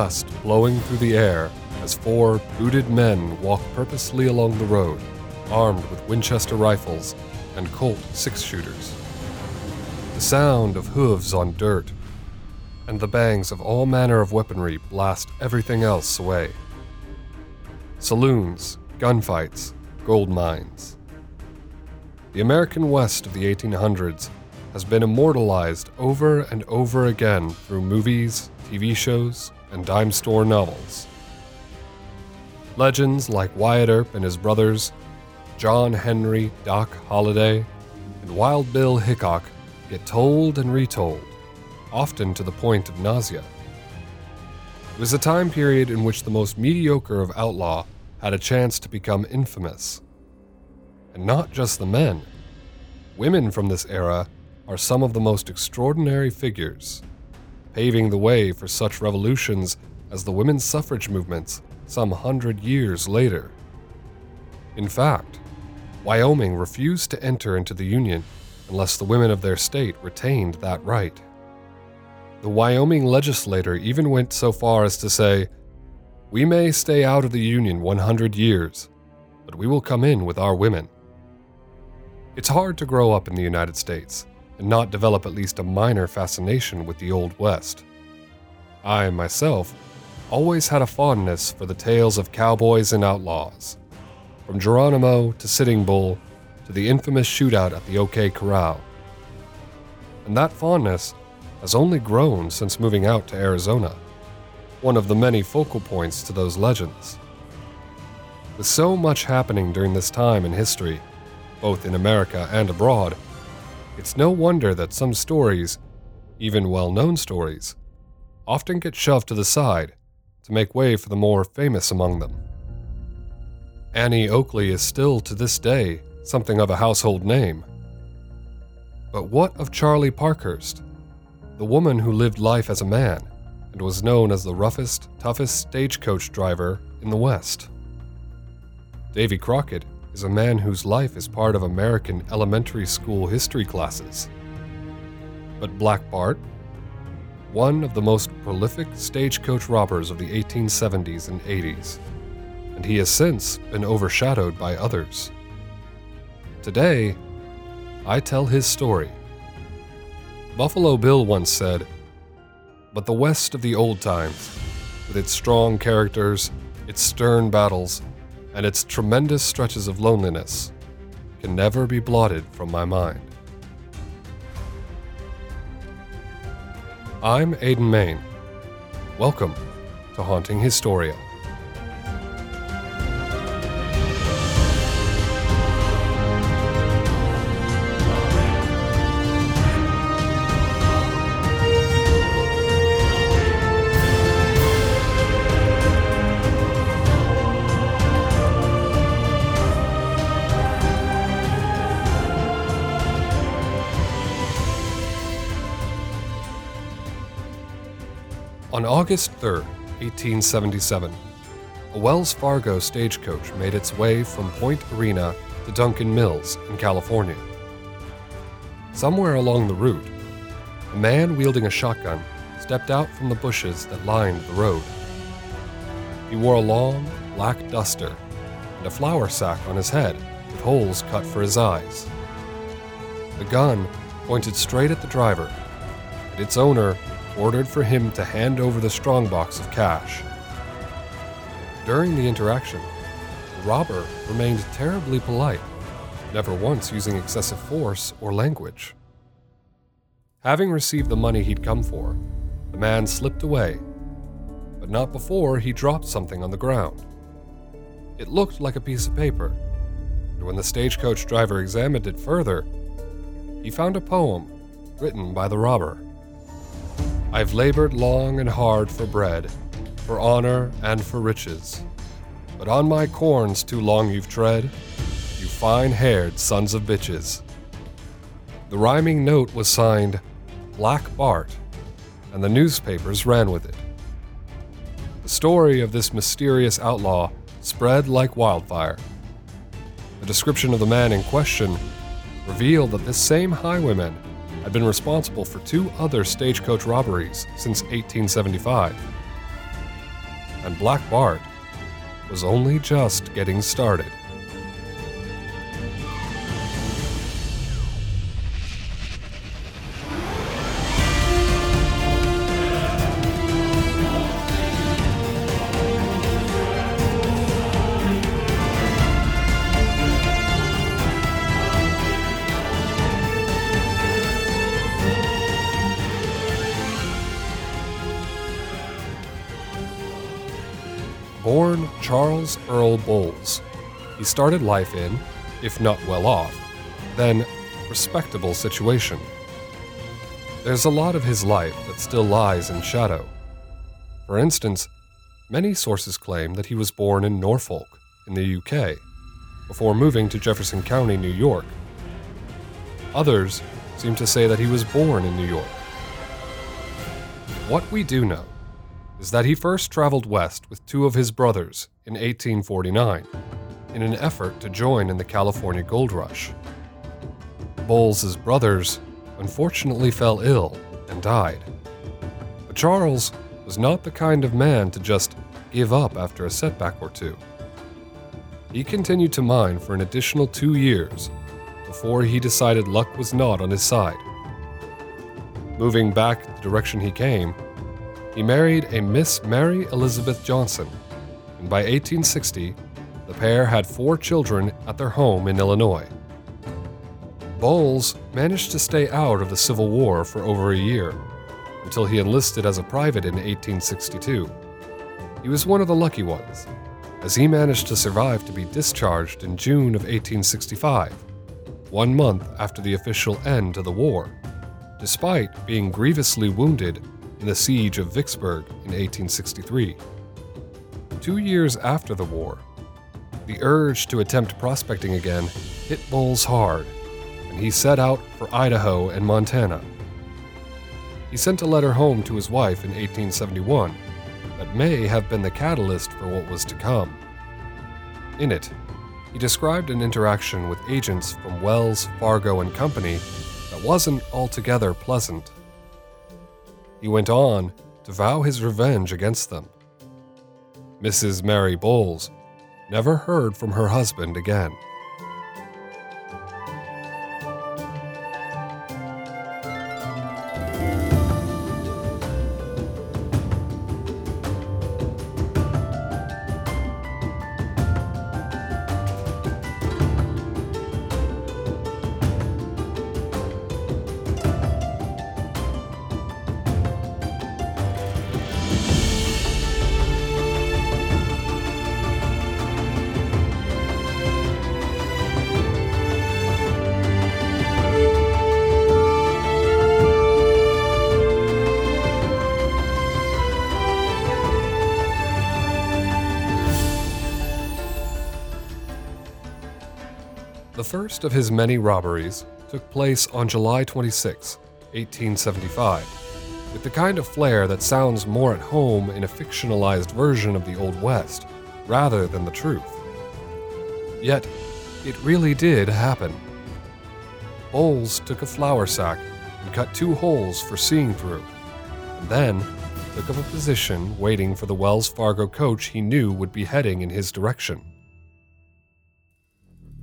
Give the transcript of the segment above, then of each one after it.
dust blowing through the air as four booted men walk purposely along the road, armed with Winchester rifles and Colt six shooters. The sound of hooves on dirt and the bangs of all manner of weaponry blast everything else away. Saloons, gunfights, gold mines. The American West of the 1800s has been immortalized over and over again through movies, TV shows, and dime store novels. Legends like Wyatt Earp and his brothers, John Henry, Doc Holliday, and Wild Bill Hickok get told and retold, often to the point of nausea. It was a time period in which the most mediocre of outlaw had a chance to become infamous. And not just the men. Women from this era are some of the most extraordinary figures, paving the way for such revolutions as the women's suffrage movements some hundred years later. In fact, Wyoming refused to enter into the Union unless the women of their state retained that right. The Wyoming legislator even went so far as to say, We may stay out of the Union 100 years, but we will come in with our women. It's hard to grow up in the United States and not develop at least a minor fascination with the Old West. I, myself, always had a fondness for the tales of cowboys and outlaws, from Geronimo to Sitting Bull to the infamous shootout at the OK Corral. And that fondness has only grown since moving out to Arizona, one of the many focal points to those legends. With so much happening during this time in history, both in America and abroad, it's no wonder that some stories, even well known stories, often get shoved to the side to make way for the more famous among them. Annie Oakley is still to this day something of a household name. But what of Charlie Parkhurst, the woman who lived life as a man and was known as the roughest, toughest stagecoach driver in the West? Davy Crockett is a man whose life is part of American elementary school history classes. But Black Bart, one of the most prolific stagecoach robbers of the 1870s and 80s, and he has since been overshadowed by others. Today, I tell his story. Buffalo Bill once said, But the West of the old times, with its strong characters, its stern battles, and its tremendous stretches of loneliness can never be blotted from my mind. I'm Aidan Main. Welcome to Haunting Historia. On August 3, 1877, a Wells Fargo stagecoach made its way from Point Arena to Duncan Mills in California. Somewhere along the route, a man wielding a shotgun stepped out from the bushes that lined the road. He wore a long, black duster and a flour sack on his head with holes cut for his eyes. The gun pointed straight at the driver, and its owner ordered for him to hand over the strongbox of cash. During the interaction, the robber remained terribly polite, never once using excessive force or language. Having received the money he'd come for, the man slipped away, but not before he dropped something on the ground. It looked like a piece of paper, and when the stagecoach driver examined it further, he found a poem written by the robber. I've labored long and hard for bread, for honor and for riches. But on my corns too long you've tread, you fine haired sons of bitches. The rhyming note was signed Black Bart, and the newspapers ran with it. The story of this mysterious outlaw spread like wildfire. The description of the man in question revealed that this same highwayman had been responsible for two other stagecoach robberies since 1875. and Black Bart was only just getting started. Bowles, he started life in, if not well off, then respectable situation. There's a lot of his life that still lies in shadow. For instance, many sources claim that he was born in Norfolk, in the UK, before moving to Jefferson County, New York. Others seem to say that he was born in New York. What we do know is that he first traveled west with two of his brothers in 1849 in an effort to join in the California gold rush. Bowles's brothers unfortunately fell ill and died. But Charles was not the kind of man to just give up after a setback or two. He continued to mine for an additional two years before he decided luck was not on his side. Moving back the direction he came, he married a Miss Mary Elizabeth Johnson, and by 1860, the pair had four children at their home in Illinois. Bowles managed to stay out of the Civil War for over a year, until he enlisted as a private in 1862. He was one of the lucky ones, as he managed to survive to be discharged in June of 1865, one month after the official end to the war, despite being grievously wounded in the Siege of Vicksburg in 1863. Two years after the war, the urge to attempt prospecting again hit Bowles hard, and he set out for Idaho and Montana. He sent a letter home to his wife in 1871 that may have been the catalyst for what was to come. In it, he described an interaction with agents from Wells, Fargo and Company that wasn't altogether pleasant. He went on to vow his revenge against them. Mrs. Mary Bowles never heard from her husband again. First of his many robberies took place on July 26, 1875, with the kind of flair that sounds more at home in a fictionalized version of the Old West rather than the truth. Yet, it really did happen. Bowles took a flour sack and cut two holes for seeing through, and then took up a position waiting for the Wells Fargo coach he knew would be heading in his direction.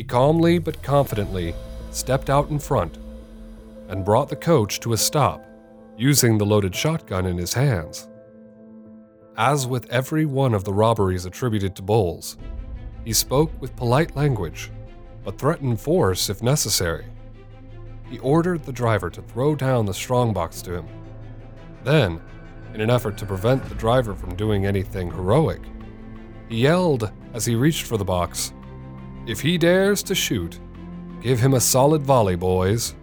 He calmly but confidently stepped out in front and brought the coach to a stop, using the loaded shotgun in his hands. As with every one of the robberies attributed to Bowles, he spoke with polite language, but threatened force if necessary. He ordered the driver to throw down the strongbox to him. Then, in an effort to prevent the driver from doing anything heroic, he yelled as he reached for the box if he dares to shoot, give him a solid volley, boys.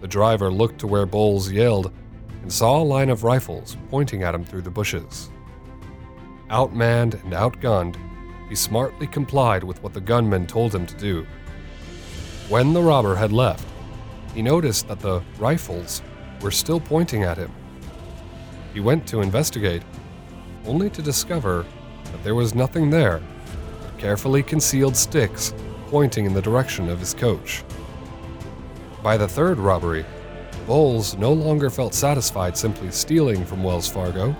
The driver looked to where Bowles yelled and saw a line of rifles pointing at him through the bushes. Outmanned and outgunned, he smartly complied with what the gunman told him to do. When the robber had left, he noticed that the rifles were still pointing at him. He went to investigate, only to discover that there was nothing there carefully concealed sticks pointing in the direction of his coach. By the third robbery, Bowles no longer felt satisfied simply stealing from Wells Fargo.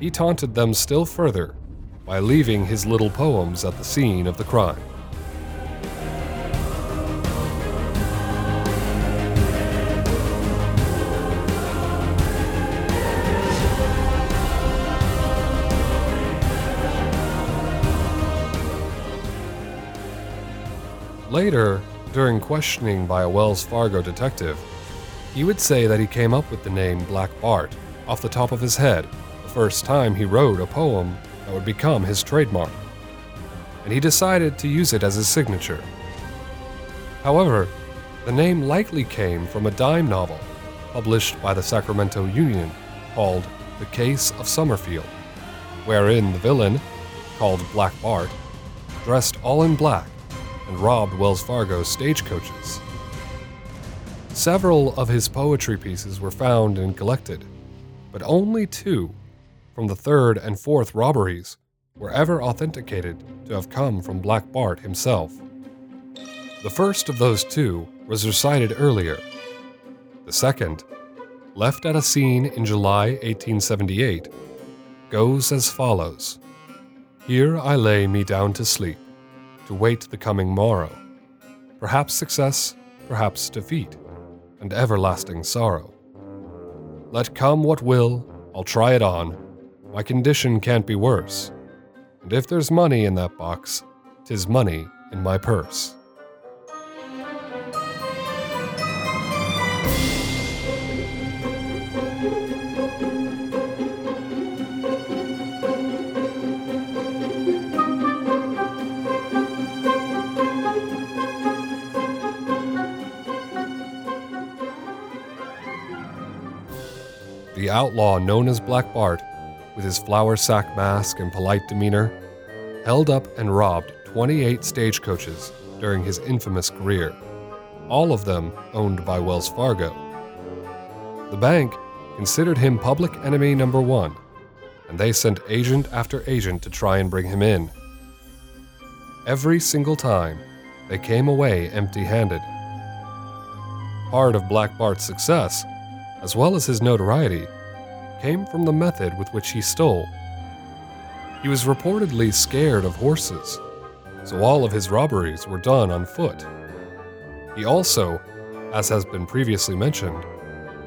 he taunted them still further by leaving his little poems at the scene of the crime. Later, during questioning by a Wells Fargo detective, he would say that he came up with the name Black Bart off the top of his head the first time he wrote a poem that would become his trademark, and he decided to use it as his signature. However, the name likely came from a dime novel published by the Sacramento Union called The Case of Summerfield, wherein the villain, called Black Bart, dressed all in black and robbed Wells Fargo's stagecoaches. Several of his poetry pieces were found and collected, but only two from the third and fourth robberies were ever authenticated to have come from Black Bart himself. The first of those two was recited earlier. The second, left at a scene in July 1878, goes as follows Here I lay me down to sleep to wait the coming morrow. Perhaps success, perhaps defeat, and everlasting sorrow. Let come what will, I'll try it on. My condition can't be worse. And if there's money in that box, 'tis money in my purse. Outlaw known as Black Bart, with his flour sack mask and polite demeanor, held up and robbed 28 stagecoaches during his infamous career, all of them owned by Wells Fargo. The bank considered him public enemy number one, and they sent agent after agent to try and bring him in. Every single time, they came away empty handed. Part of Black Bart's success as well as his notoriety, came from the method with which he stole. He was reportedly scared of horses, so all of his robberies were done on foot. He also, as has been previously mentioned,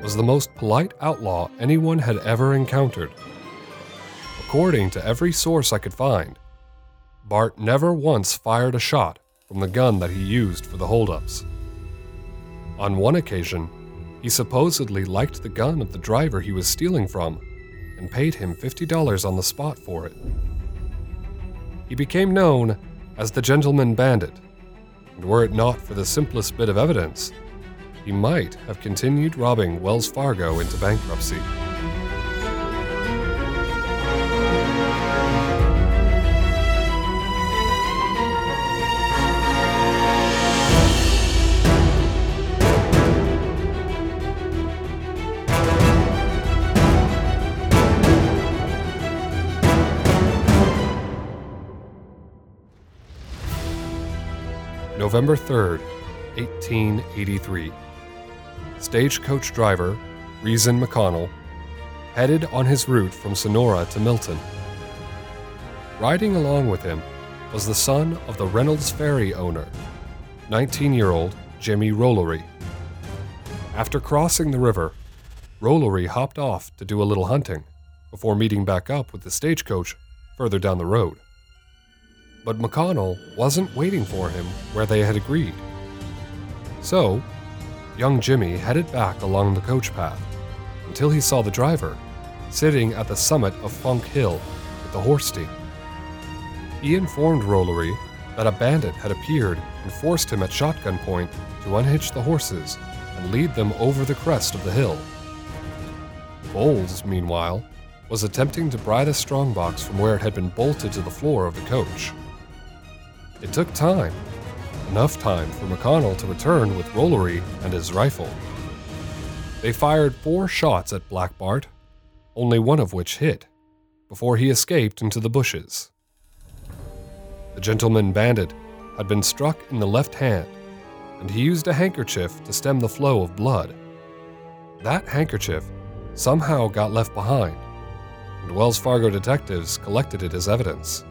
was the most polite outlaw anyone had ever encountered. According to every source I could find, Bart never once fired a shot from the gun that he used for the holdups. On one occasion, he supposedly liked the gun of the driver he was stealing from and paid him $50 on the spot for it. He became known as the Gentleman Bandit, and were it not for the simplest bit of evidence, he might have continued robbing Wells Fargo into bankruptcy. November 3rd, 1883. Stagecoach driver Reason McConnell headed on his route from Sonora to Milton. Riding along with him was the son of the Reynolds Ferry owner, 19 year old Jimmy Rolleri. After crossing the river, Rolleri hopped off to do a little hunting before meeting back up with the stagecoach further down the road but McConnell wasn't waiting for him where they had agreed. So, young Jimmy headed back along the coach path until he saw the driver sitting at the summit of Funk Hill with the horse team. He informed Rolleri that a bandit had appeared and forced him at shotgun point to unhitch the horses and lead them over the crest of the hill. Bowles, meanwhile, was attempting to pry the strongbox from where it had been bolted to the floor of the coach. It took time, enough time for McConnell to return with Rolleri and his rifle. They fired four shots at Black Bart, only one of which hit, before he escaped into the bushes. The gentleman bandit had been struck in the left hand, and he used a handkerchief to stem the flow of blood. That handkerchief somehow got left behind, and Wells Fargo detectives collected it as evidence.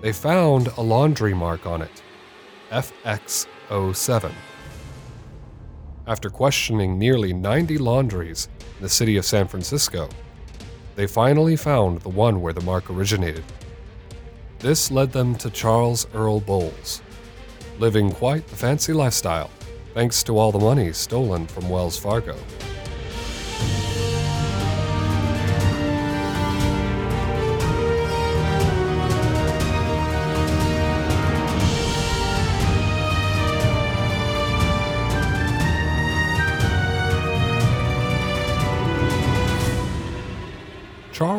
They found a laundry mark on it FX07. After questioning nearly 90 laundries in the city of San Francisco, they finally found the one where the mark originated. This led them to Charles Earl Bowles, living quite the fancy lifestyle thanks to all the money stolen from Wells Fargo.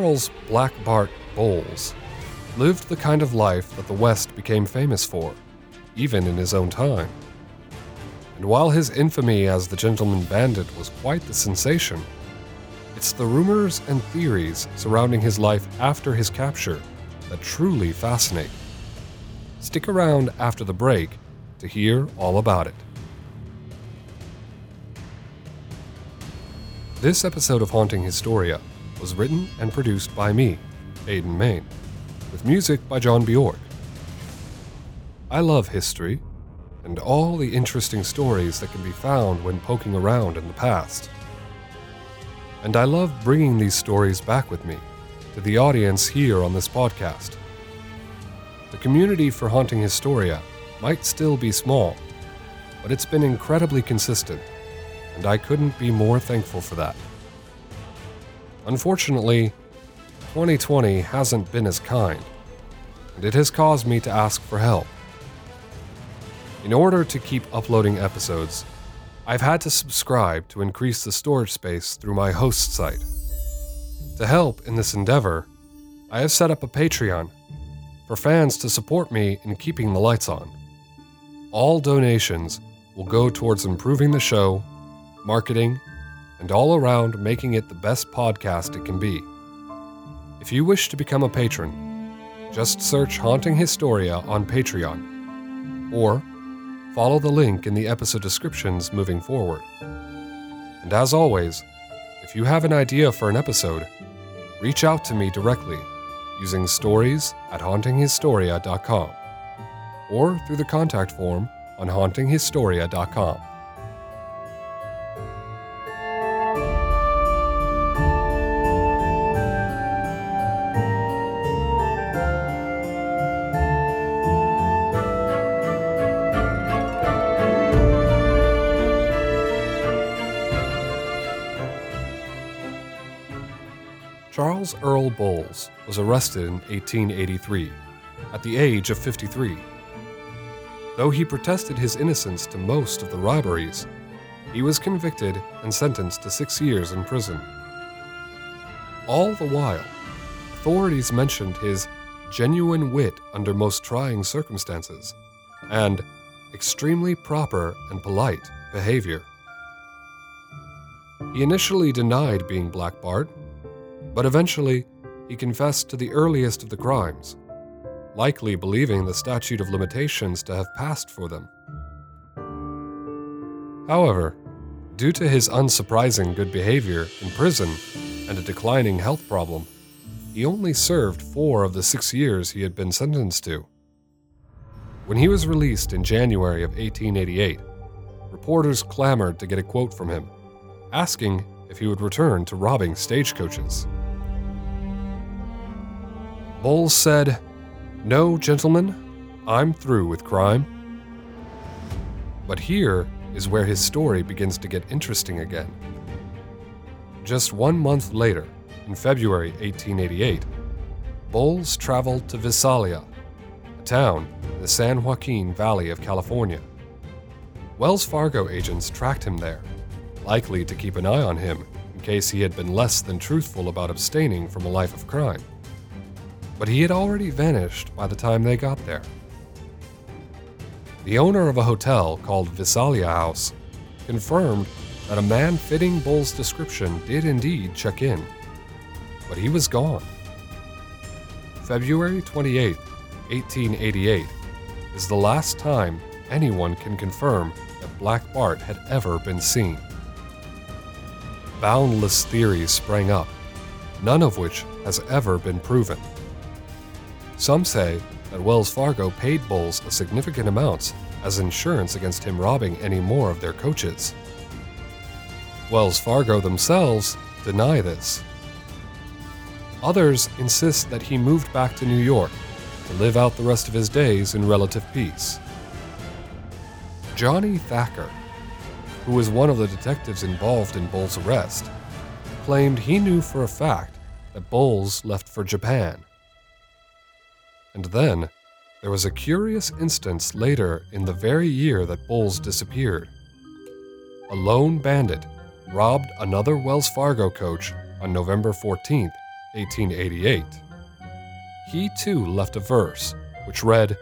Charles Black Bart Bowles lived the kind of life that the West became famous for, even in his own time. And while his infamy as the gentleman bandit was quite the sensation, it's the rumors and theories surrounding his life after his capture that truly fascinate. Stick around after the break to hear all about it. This episode of Haunting Historia was written and produced by me, Aidan Main, with music by John Bjork. I love history and all the interesting stories that can be found when poking around in the past. And I love bringing these stories back with me to the audience here on this podcast. The community for Haunting Historia might still be small, but it's been incredibly consistent, and I couldn't be more thankful for that. Unfortunately, 2020 hasn't been as kind, and it has caused me to ask for help. In order to keep uploading episodes, I've had to subscribe to increase the storage space through my host site. To help in this endeavor, I have set up a Patreon for fans to support me in keeping the lights on. All donations will go towards improving the show, marketing, and all around making it the best podcast it can be. If you wish to become a patron, just search Haunting Historia on Patreon, or follow the link in the episode descriptions moving forward. And as always, if you have an idea for an episode, reach out to me directly using stories at hauntinghistoria.com or through the contact form on hauntinghistoria.com. Charles Earl Bowles was arrested in 1883 at the age of 53. Though he protested his innocence to most of the robberies, he was convicted and sentenced to six years in prison. All the while, authorities mentioned his genuine wit under most trying circumstances and extremely proper and polite behavior. He initially denied being Black Bart but eventually, he confessed to the earliest of the crimes, likely believing the statute of limitations to have passed for them. However, due to his unsurprising good behavior in prison and a declining health problem, he only served four of the six years he had been sentenced to. When he was released in January of 1888, reporters clamored to get a quote from him, asking if he would return to robbing stagecoaches. Bowles said, No, gentlemen, I'm through with crime. But here is where his story begins to get interesting again. Just one month later, in February 1888, Bowles traveled to Visalia, a town in the San Joaquin Valley of California. Wells Fargo agents tracked him there, likely to keep an eye on him in case he had been less than truthful about abstaining from a life of crime but he had already vanished by the time they got there. The owner of a hotel called Visalia House confirmed that a man fitting Bowles's description did indeed check in, but he was gone. February 28, 1888, is the last time anyone can confirm that Black Bart had ever been seen. Boundless theories sprang up, none of which has ever been proven. Some say that Wells Fargo paid Bowles a significant amount as insurance against him robbing any more of their coaches. Wells Fargo themselves deny this. Others insist that he moved back to New York to live out the rest of his days in relative peace. Johnny Thacker, who was one of the detectives involved in Bowles' arrest, claimed he knew for a fact that Bowles left for Japan. And then, there was a curious instance later in the very year that Bowles disappeared. A lone bandit robbed another Wells Fargo coach on November 14, 1888. He too left a verse, which read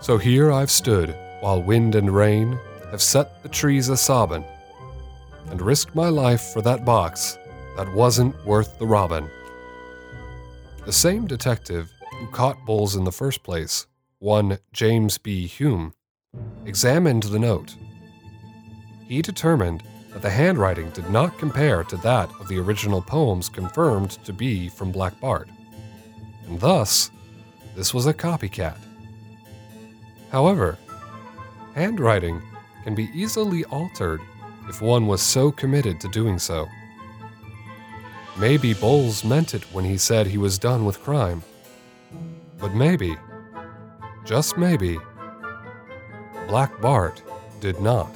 So here I've stood while wind and rain have set the trees a sobbin', and risked my life for that box that wasn't worth the robbin'. The same detective who caught Bowles in the first place, one James B. Hume, examined the note. He determined that the handwriting did not compare to that of the original poems confirmed to be from Black Bart, and thus, this was a copycat. However, handwriting can be easily altered if one was so committed to doing so. Maybe Bowles meant it when he said he was done with crime. But maybe, just maybe, Black Bart did not.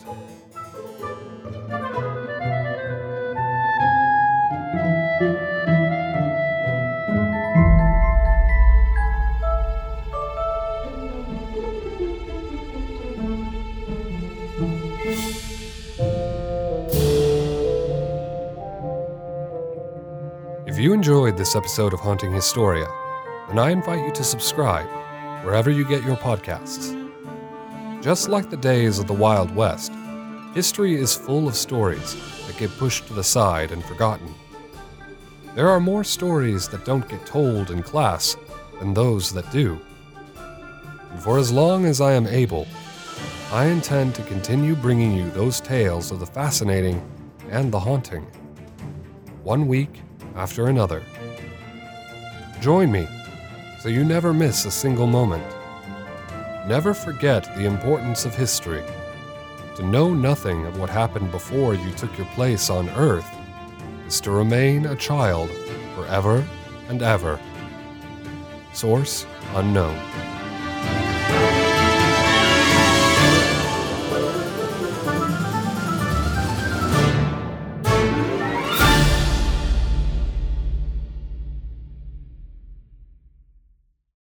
If you enjoyed this episode of Haunting Historia, then I invite you to subscribe wherever you get your podcasts. Just like the days of the Wild West, history is full of stories that get pushed to the side and forgotten. There are more stories that don't get told in class than those that do. And for as long as I am able, I intend to continue bringing you those tales of the fascinating and the haunting. One week after another. Join me so you never miss a single moment. Never forget the importance of history. To know nothing of what happened before you took your place on Earth is to remain a child forever and ever. Source unknown.